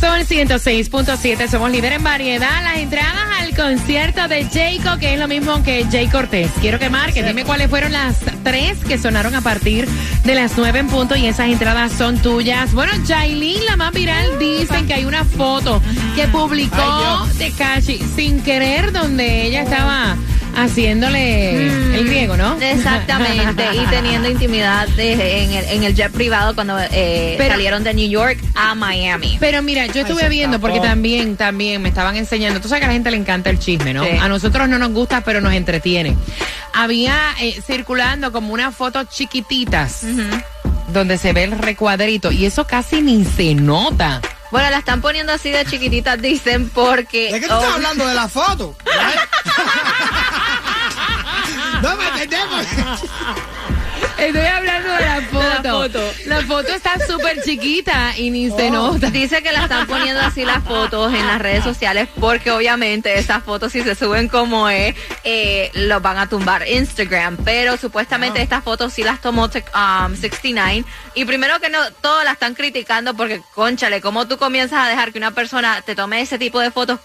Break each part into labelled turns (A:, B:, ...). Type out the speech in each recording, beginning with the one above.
A: Sol 106.7, somos líder en variedad. Las entradas al concierto de Jayco, que es lo mismo que Jay Cortés. Quiero que marques, dime cuáles fueron las tres que sonaron a partir de las nueve en punto y esas entradas son tuyas. Bueno, Jailin, la más viral, dicen que hay una foto que publicó Tekashi sin querer donde ella estaba haciéndole el griego, ¿no?
B: Exactamente, y teniendo intimidad de- en, el, en el jet privado cuando eh,
A: Pero-
B: salieron de New York a Miami.
A: Pero mira, yo estuve viendo porque también, también me estaban enseñando. Tú sabes que a la gente le encanta el chisme, ¿no?
B: Sí.
A: A nosotros no nos gusta, pero nos entretiene. Había eh, circulando como unas fotos chiquititas donde se ve el recuadrito y eso casi ni se nota.
B: Bueno, la están poniendo así de chiquititas, dicen, porque...
C: ¿De qué tú estás hablando? ¿De la foto? no me entendemos.
A: Estoy hablando de la foto.
B: la foto.
A: La foto está súper chiquita y ni se nota.
B: Dice que la están poniendo así las fotos en las redes sociales porque obviamente esas fotos si se suben como es, eh, los van a tumbar Instagram. Pero supuestamente estas fotos sí las tomó um, 69 y primero que no, todos la están criticando porque, conchale, ¿cómo tú comienzas a dejar que una persona te tome ese tipo de fotos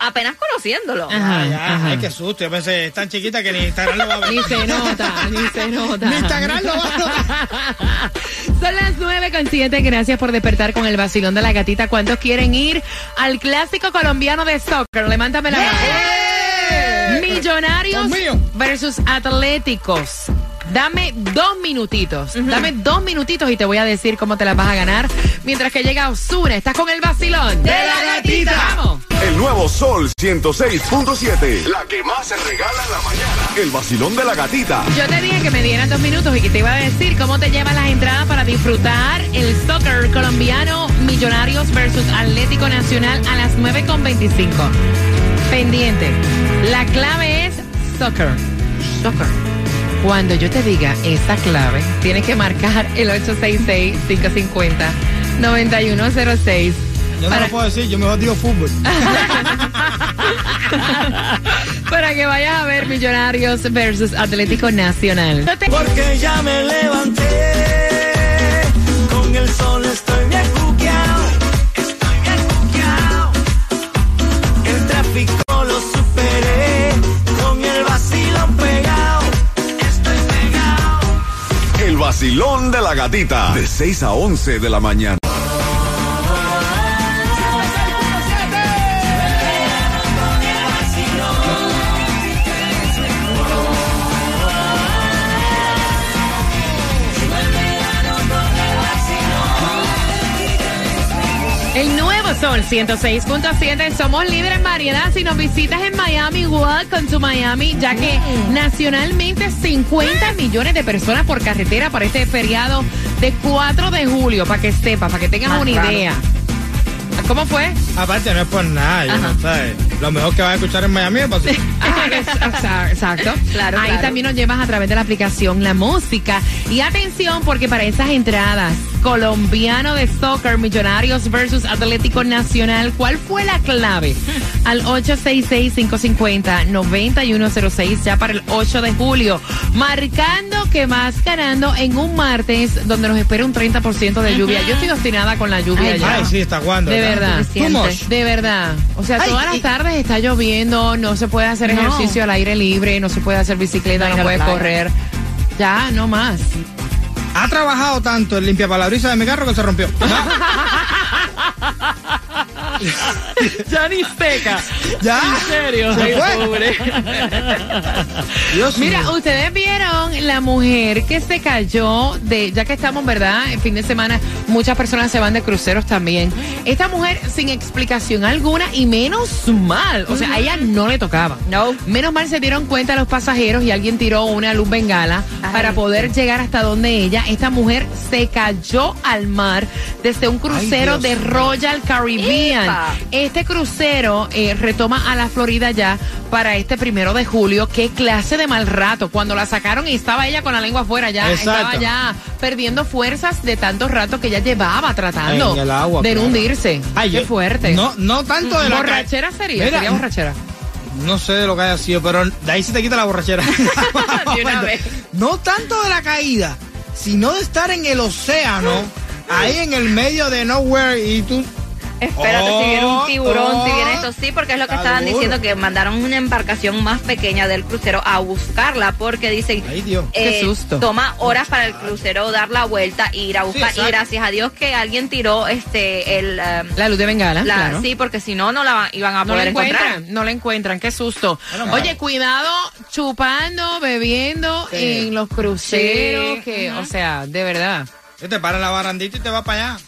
B: apenas conociéndolo?
A: Ajá,
C: Ay, ya,
A: ajá.
C: ay, qué susto. Yo pensé, es tan chiquita que ni Instagram lo va a ver.
A: Ni se nota, ni se nota.
C: Ni Instagram lo va a notar.
A: Son las nueve con siete. Gracias por despertar con el vacilón de la gatita. ¿Cuántos quieren ir al clásico colombiano de soccer? Levántame la mano. Millonarios versus Atléticos. Dame dos minutitos. Dame dos minutitos y te voy a decir cómo te las vas a ganar. Mientras que llega Osuna, estás con el vacilón
C: De la gatita.
A: Vamos.
D: El nuevo Sol 106.7. La que más se regala en la mañana. El vacilón de la gatita.
A: Yo te dije que me dieran dos minutos y que te iba a decir cómo te llevan las entradas para disfrutar el soccer colombiano Millonarios versus Atlético Nacional a las 9.25. Pendiente. La clave es soccer. Soccer. Cuando yo te diga esa clave, tienes que marcar el 866-550-9106.
C: Yo no
A: Para-
C: lo puedo decir, yo mejor digo fútbol.
A: Para que vayas a ver Millonarios versus Atlético Nacional. No
E: Porque ya me levanté, con el sol estoy bien juqueado, estoy bien juqueado. El tráfico lo superé, con el vacilón pegado, estoy pegado.
D: El vacilón de la gatita. De 6 a 11 de la mañana.
A: Sol 106.7. Somos libres en variedad. Si nos visitas en Miami, welcome to Miami, ya que nacionalmente 50 millones de personas por carretera para este feriado de 4 de julio, para que sepas, para que tengas
B: Más
A: una
B: raro.
A: idea. ¿Cómo fue?
C: Aparte, no es por nada. yo no, ¿sabes? Lo mejor que vas a escuchar en Miami es vacilón.
A: Ah, Exacto.
B: Claro,
A: Ahí
B: claro.
A: también nos llevas a través de la aplicación La Música. Y atención, porque para esas entradas, colombiano de soccer, Millonarios versus Atlético Nacional, ¿cuál fue la clave? Al 866-550-9106, ya para el 8 de julio. Marcando que vas ganando en un martes donde nos espera un 30% de lluvia. Yo estoy obstinada con la lluvia
B: Ay,
A: ya.
C: Ay, sí, está jugando.
A: De verdad. De verdad. O sea,
C: Ay,
A: todas las
C: y-
A: tardes está lloviendo, no se puede hacer
B: No.
A: ejercicio al aire libre, no se puede hacer bicicleta,
B: No
A: no,
B: ir a la
A: puede
B: playa.
A: correr. Ya, no más.
C: Ha trabajado tanto el limpiapalabrisa de mi carro que se rompió.
A: ya ni seca.
C: ¿Ya?
A: ¿En serio? Pobre.
C: Dios
A: Mira, ustedes vieron la mujer que se cayó de, ya que estamos, ¿verdad? El fin de semana, muchas personas se van de cruceros también. Esta mujer sin explicación alguna y menos mal. O sea, a ella no le tocaba.
B: No.
A: Menos mal se dieron cuenta los pasajeros y alguien tiró una luz bengala
B: Ay,
A: para poder llegar hasta donde ella. Esta mujer se cayó al mar desde un crucero de. Royal Caribbean. Este crucero eh, retoma a la Florida ya para este primero de julio. Qué clase de mal rato. Cuando la sacaron y estaba ella con la lengua afuera ya,
C: Exacto.
A: estaba ya perdiendo fuerzas de tanto rato que ella llevaba tratando
C: En el agua,
A: de
C: claro.
A: hundirse.
C: Ay,
A: Qué
C: yo-
A: fuerte.
C: No, no tanto de la
A: borrachera sería,
C: Mira,
A: sería borrachera.
C: No sé de lo que haya sido, pero de ahí se te quita la borrachera.
A: De una vez.
C: No tanto de la caída, sino de estar en el océano, ahí en el medio de nowhere y tú...
B: Espérate si viene un tiburón, si viene
C: Oh,
B: esto, sí, porque es lo que estaban
C: duro.
B: diciendo, que mandaron una embarcación más pequeña del crucero a buscarla, porque dicen,
C: Ay, Dios.
A: Qué susto.
B: toma horas para el crucero dar la vuelta e ir a buscar, y gracias a Dios que alguien tiró este el... um,
A: La luz de bengala,
B: la-
A: claro.
B: Sí, porque si no, no la iban a
A: No la
B: poder encontrar.
A: encuentran, no la encuentran, qué susto.
C: Bueno,
A: Oye, cuidado chupando, bebiendo
C: Sí.
A: en los cruceros,
B: Sí.
A: que, o sea, de verdad.
C: Se te para en la barandita y te va para allá.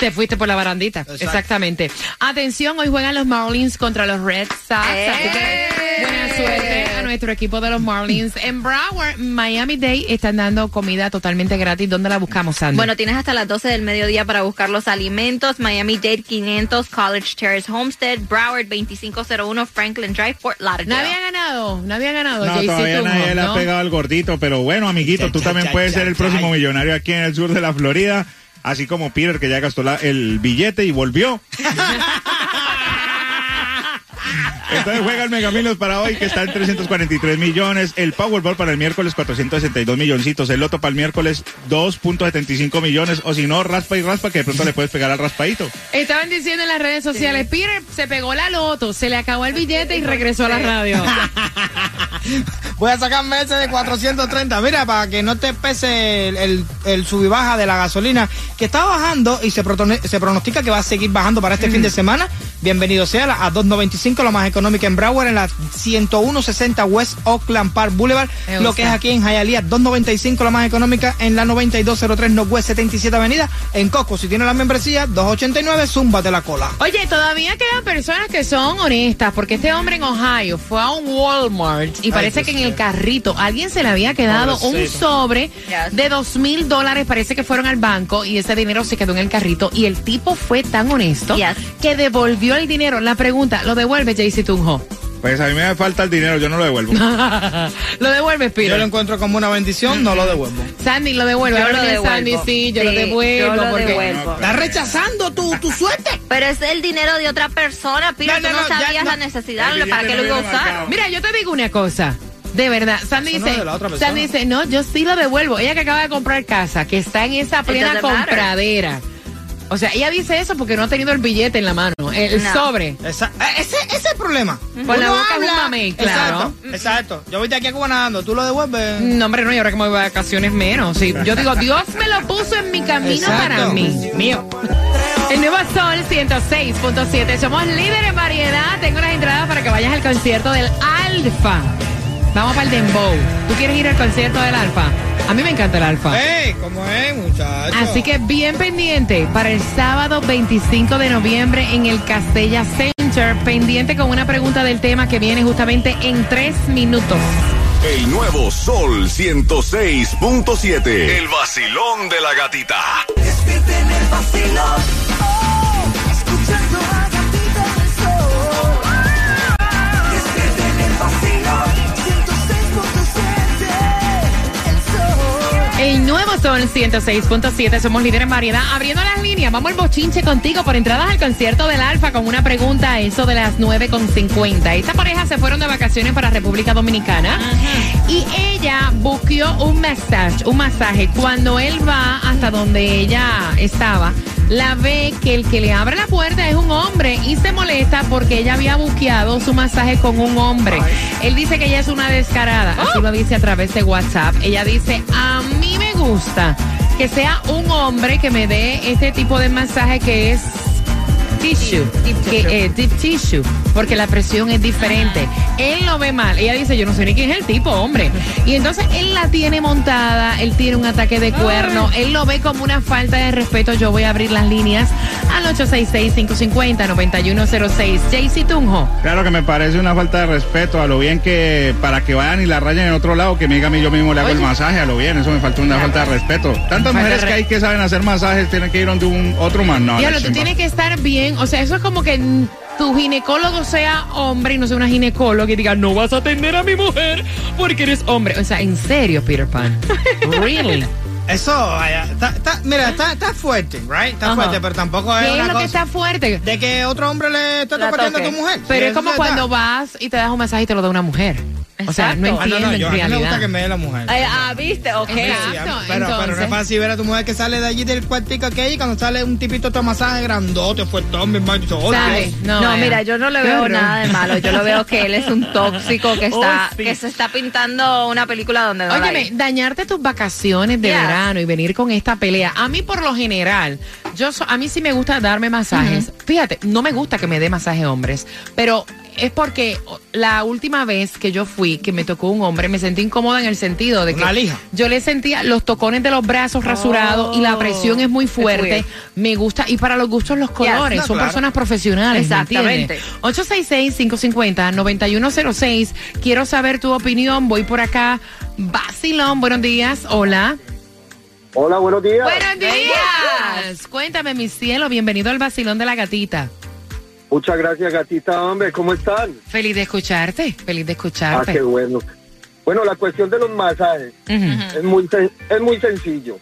A: Te fuiste por la barandita.
C: Exacto.
A: Exactamente. Atención, hoy juegan los Marlins contra los Red Sox.
B: ¡Eh!
A: Así que buena suerte a nuestro equipo de los Marlins. En Broward, Miami Day, están dando comida totalmente gratis. ¿Dónde la buscamos, Sandy?
B: Bueno, tienes hasta las 12 del mediodía para buscar los alimentos. Miami Dade 500, College Terrace Homestead, Broward 2501, Franklin Drive, Fort Lauderdale.
A: no había ganado, no había ganado.
F: No, todavía nadie le ha pegado al gordito, pero bueno, amiguito, tú también puedes ser el próximo millonario aquí en el sur de la Florida, así como Peter, que ya gastó la- el billete y volvió. Entonces juega el Megamilos para hoy, que está en 343 millones. El Powerball para el miércoles, 462 milloncitos. El Loto para el miércoles, 2.75 millones. O si no, raspa y raspa, que de pronto le puedes pegar al raspadito.
A: Estaban diciendo en las redes sociales, Peter se pegó la loto, se le acabó el billete y regresó a la radio.
C: Voy a sacarme ese de 430. Mira, para que no te pese el, el, el sub y baja de la gasolina, que está bajando y se, protone- se pronostica que va a seguir bajando para este fin de semana. Bienvenido sea la a 2.95, la más económica en Broward, en la 10160 West Oakland Park Boulevard.
A: Me
C: Lo que es aquí en Hialeah, 2.95, la más económica en la 9203 Northwest 77 Avenida. En Coco, si tiene la membresía, 289, zúmbate la cola.
A: Oye, todavía quedan personas que son honestas, porque este hombre en Ohio fue a un Walmart y parece que en el carrito alguien se le había quedado un sobre
B: Yes.
A: de dos mil dólares, parece que fueron al banco y ese dinero se quedó en el carrito y el tipo fue tan honesto
B: Yes.
A: que devolvió el dinero. La pregunta, ¿lo devuelve JC Tunjo?
F: Pues a mí me falta el dinero, yo no lo devuelvo.
A: ¿Lo devuelves,
C: Yo
A: Peter?
C: lo encuentro como una bendición, no lo devuelvo.
A: Sandy, ¿lo devuelve?
B: Yo
A: Ahora
B: lo devuelvo.
A: Sandy, sí, yo lo devuelvo.
B: yo lo
A: porque...
B: devuelvo.
C: Estás rechazando tu, tu suerte.
B: Pero es el dinero de otra persona, Peter.
C: No,
B: tú
C: no, ya,
B: sabías
C: no.
B: la necesidad, ¿para qué lo iba a usar?
A: Mira, yo te digo una cosa. De verdad, Sandy dice,
C: la.
A: Sandy dice, no, yo sí lo devuelvo. Ella que acaba de comprar casa, que está en esa plena compradera. O sea, ella dice eso porque no ha tenido el billete en la mano, el,
B: No.
A: sobre.
C: Esa- eh, ese, ese es el problema.
A: Con la
C: Uno
A: boca es un mamey, claro.
C: Exacto, exacto. Yo voy de aquí a Cuba nadando, tú lo devuelves.
A: No, hombre, no, y ahora que me voy de vacaciones menos. Sí, yo digo, Dios me lo puso en mi camino
C: Exacto.
A: para mí.
C: Mío.
A: El nuevo Sol 106.7. Somos líderes en variedad. Tengo las entradas para que vayas al concierto del Alfa. Vamos para el Dembow. ¿Tú quieres ir al concierto del Alfa? A mí me encanta el Alfa.
C: ¡Ey! ¿Cómo es, muchacho?
A: Así que bien pendiente para el sábado 25 de noviembre en el Castella Center. Pendiente con una pregunta del tema que viene justamente en tres minutos.
D: El nuevo Sol 106.7. El vacilón de la gatita.
E: Despierta en el vacilón. Sol 106.7.
A: Somos líderes en variedad. Abriendo las líneas, vamos al bochinche contigo por entradas al concierto del Alfa con una pregunta a eso de las 9.50. Esta pareja se fueron de vacaciones para República Dominicana y ella buscó un masaje, un masaje. Cuando él va hasta donde ella estaba, la ve que el que le abre la puerta es un hombre y se molesta porque ella había buqueado su masaje con un hombre. Él dice que ella es una descarada, así lo dice a través de WhatsApp. Ella dice, a mí gusta que sea un hombre que me dé este tipo de masaje que es tissue, que, eh, deep tissue, porque la presión es diferente. Él lo ve mal. Ella dice, yo no sé ni quién es el tipo, hombre. Y entonces él la tiene montada, él tiene un ataque de cuerno, él lo ve como una falta de respeto. Yo voy a abrir las líneas al 866-550-9106. Jaycee Tunjo.
F: Claro que me parece una falta de respeto a lo bien que para que vayan y la rayen en otro lado, que me diga a mí yo mismo le hago el
A: Oye.
F: masaje a lo bien, eso me falta una falta de respeto. Tantas
A: Falta
F: mujeres que hay que saben hacer masajes tienen que ir donde un otro man, no.
A: Diablo, tú tienes que estar bien también, o sea, eso es como que tu ginecólogo sea hombre y no sea una ginecóloga y diga, no vas a atender a mi mujer porque eres hombre. O sea, en serio, Peter Pan. Really.
C: Eso, vaya, está- está- mira, está, está fuerte, right? Está
A: Ajá.
C: fuerte, pero tampoco es
A: ¿Qué es lo que está fuerte?
C: de que otro hombre le esté
B: La
C: toqueteando a tu mujer.
A: Pero es como cuando
C: está.
A: vas y te das un masaje y te lo da una mujer. O sea, no
B: Exacto.
C: Ah, no,
A: entiendo
C: no, yo,
A: en
C: a mí me gusta que me dé la mujer.
B: Ay, ah, viste, ok.
C: Sí, pero, pero no es fácil ver a tu mujer que sale de allí del cuartico que hay y cuando sale un tipito de masaje grandote, fue todo mi hermano. y dice, "Oye,
A: ¿Sabes?
B: No,
A: vaya.
B: mira, yo no le veo nada de malo. Yo lo veo que él es un tóxico que está,
A: Oh, sí.
B: que se está pintando una película donde no
A: Óyeme,
B: hay.
A: dañarte tus vacaciones de
B: Yes.
A: verano y venir con esta pelea. A mí, por lo general, yo so- a mí sí me gusta darme masajes. Fíjate, no me gusta que me dé masaje hombres, pero es porque la última vez que yo fui, que me tocó un hombre, me sentí incómoda en el sentido de que
C: Una lija.
A: yo le sentía los tocones de los brazos rasurados y la presión es muy fuerte. Me gusta, y para los gustos los colores,
C: no,
A: son
C: claro.
A: personas profesionales. ¿me
B: Exactamente.
A: entiendes? 866-550-9106. Quiero saber tu opinión. Voy por acá. Basilón, buenos días. Hola.
G: Hola, buenos días.
A: Buenos días. Cuéntame, mi cielo. Bienvenido al Basilón de la Gatita.
G: Muchas gracias, gatita, hombre. ¿Cómo están?
A: Feliz de escucharte. Feliz de
G: Ah,
A: escucharte.
G: qué bueno. Bueno, la cuestión de los masajes es muy sen- es muy sencillo.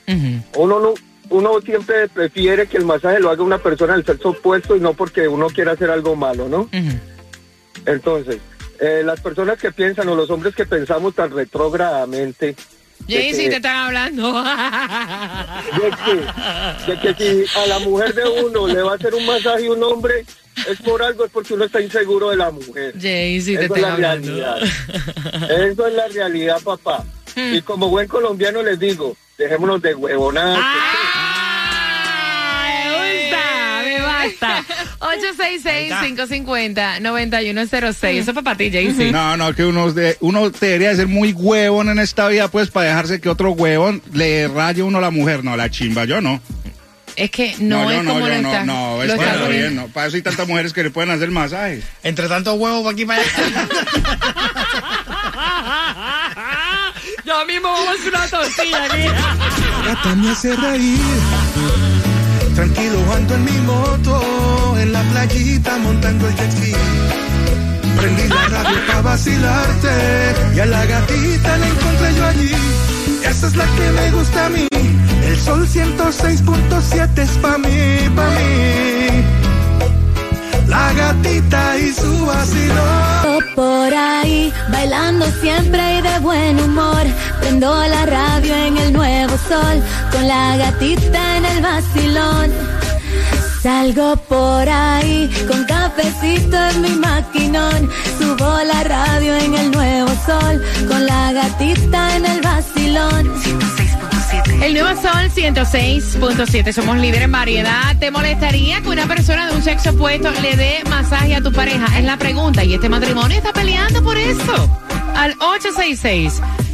G: Uno no uno siempre prefiere que el masaje lo haga una persona del sexo opuesto y no porque uno quiera hacer algo malo, ¿no? Entonces, eh, las personas que piensan o los hombres que pensamos tan retrógradamente
A: Jay,
G: de
A: si
G: que-
A: te están hablando.
G: de que, de que si a la mujer de uno le va a hacer un masaje un hombre, es por algo, es porque uno está inseguro de la mujer.
A: Jay, si te
G: Eso es
A: están
G: la
A: hablando.
G: realidad. Eso es la realidad, papá.
A: Hmm.
G: Y como buen colombiano les digo, dejémonos de huevonadas.
A: Basta. 866-550-9106. Eso fue para ti, Jaycee.
F: No, no, que uno, de, uno debería ser muy huevón en esta vida, pues, para dejarse que otro huevón le raye uno a la mujer. No, la chimba, yo no.
A: Es que no,
F: yo
A: es como
F: no,
A: lo
F: yo no,
A: está.
F: no, es que
A: está
F: está bien, no. Para eso hay tantas mujeres que le pueden hacer masajes.
C: Entre tantos huevos para aquí para allá.
A: Ya mismo vamos a hacer una tortilla aquí.
E: Gata me hace reír. Tranquilo ando en mi moto, en la playita montando el jet ski. Prendí la radio para vacilarte y a la gatita la encontré yo allí. Esa es la que me gusta a mí. El sol 106.7 es pa' mí, pa' mí. La gatita y su vacilón.
H: Por ahí, bailando siempre y de buen humor. Prendo la radio en el nuevo sol, con la gatita en el vacilón. Salgo por ahí con cafecito en mi maquinón. Subo la radio en el nuevo sol, con la gatita en el vacilón.
A: El nuevo Sol 106.7. Somos líderes en variedad. ¿Te molestaría que una persona de un sexo opuesto le dé masaje a tu pareja? Es la pregunta. Y este matrimonio está peleando por eso. Al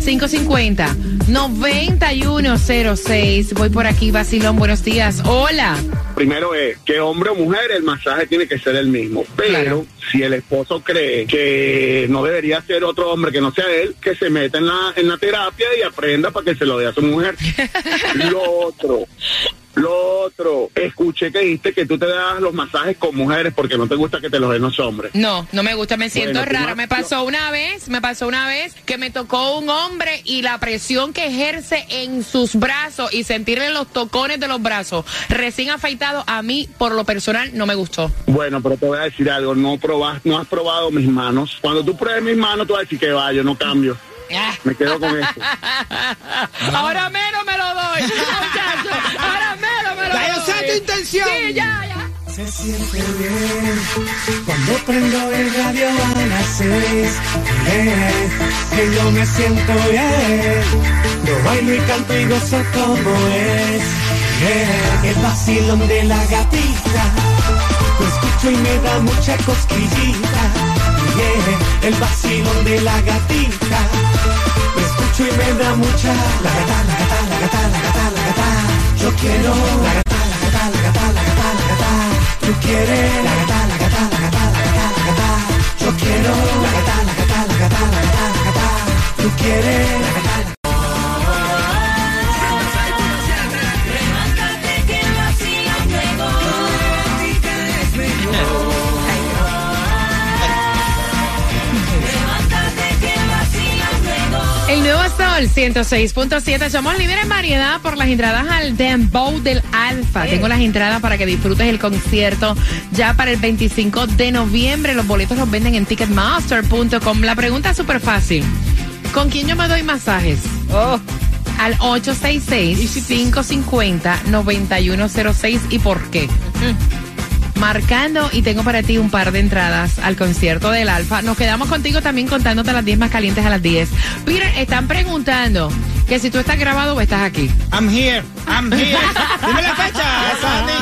A: 866-550-9106. Voy por aquí, Basilón. Buenos días. Hola.
G: Primero es que hombre o mujer, el masaje tiene que ser el mismo. Pero
A: Claro.
G: si el esposo cree que no debería ser otro hombre que no sea él, que se meta en la, en la terapia y aprenda para que se lo dé a su mujer. lo otro. Lo otro, escuché que dijiste que tú te das los masajes con mujeres porque no te gusta que te los den los hombres.
A: No, no me gusta, me siento
G: Bueno,
A: rara. Me pasó una vez, me pasó una vez que me tocó un hombre y la presión que ejerce en sus brazos y sentirle los tocones de los brazos recién afeitado, a mí, por lo personal, no me gustó.
G: Bueno, pero te voy a decir algo, no probas, no has probado mis manos. Cuando tú pruebes mis manos, tú vas a decir que va, yo no cambio.
A: Ah.
G: Me quedo con eso.
A: Ahora menos me lo doy, muchacho. Ahora lo
C: Ya yo sé tu intención.
A: Sí, ya, ya.
E: Se siente bien cuando prendo el radio a las seis. Que yo me siento bien. Yo bailo y canto y gozo como es. Bien, el vacilón de la gatita. Lo escucho y me da mucha cosquillita. Bien, el vacilón de la gatita. Lo escucho y me da mucha. La gata, la gata, la gata, la gata, la gata. Yo quiero la gata, la gata, la gata, la gata, la gata. Tú quieres la gata,
A: Sol 106.7. Somos líderes en variedad por las entradas al Dembow del Alfa. Tengo las entradas para que disfrutes el concierto ya para el 25 de noviembre. Los boletos los venden en ticketmaster.com. La pregunta es súper fácil. ¿Con quién yo me doy masajes?
B: Oh.
A: Al 866-550-9106. ¿Y por qué? Marcando y tengo para ti un par de entradas al concierto del Alfa. Nos quedamos contigo también contándote las 10 más calientes a las 10. Peter, están preguntando que si tú estás grabado o estás aquí.
C: I'm here, I'm here. Dime la fecha, Sandy.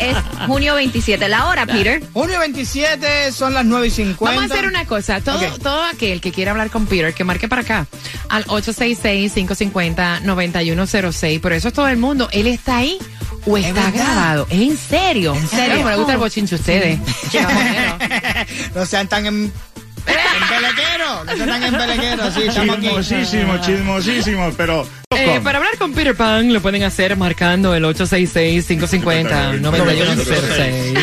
B: Es junio 27. La hora, Peter.
C: Junio 27 son las 9 y 50.
A: Vamos a hacer una cosa. Todo, todo aquel que quiera hablar con Peter, que marque para acá al 866-550-9106. Pero eso es todo el mundo. ¿Él está ahí o está grabado? ¿Es en serio? ¿En
C: serio?
A: Me gusta el bochinche ustedes.
C: No sean tan en... No sean tan embelequeros. Sí, estamos aquí.
F: Chismosísimo, chismosísimo, pero...
A: Eh, para hablar con Peter Pan lo pueden hacer marcando el 866-550-9106.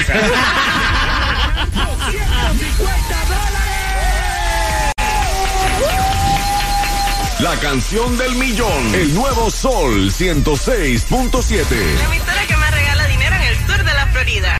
D: La canción del millón. El nuevo Sol 106.7.
I: La emisora que me regala dinero en el sur de la Florida.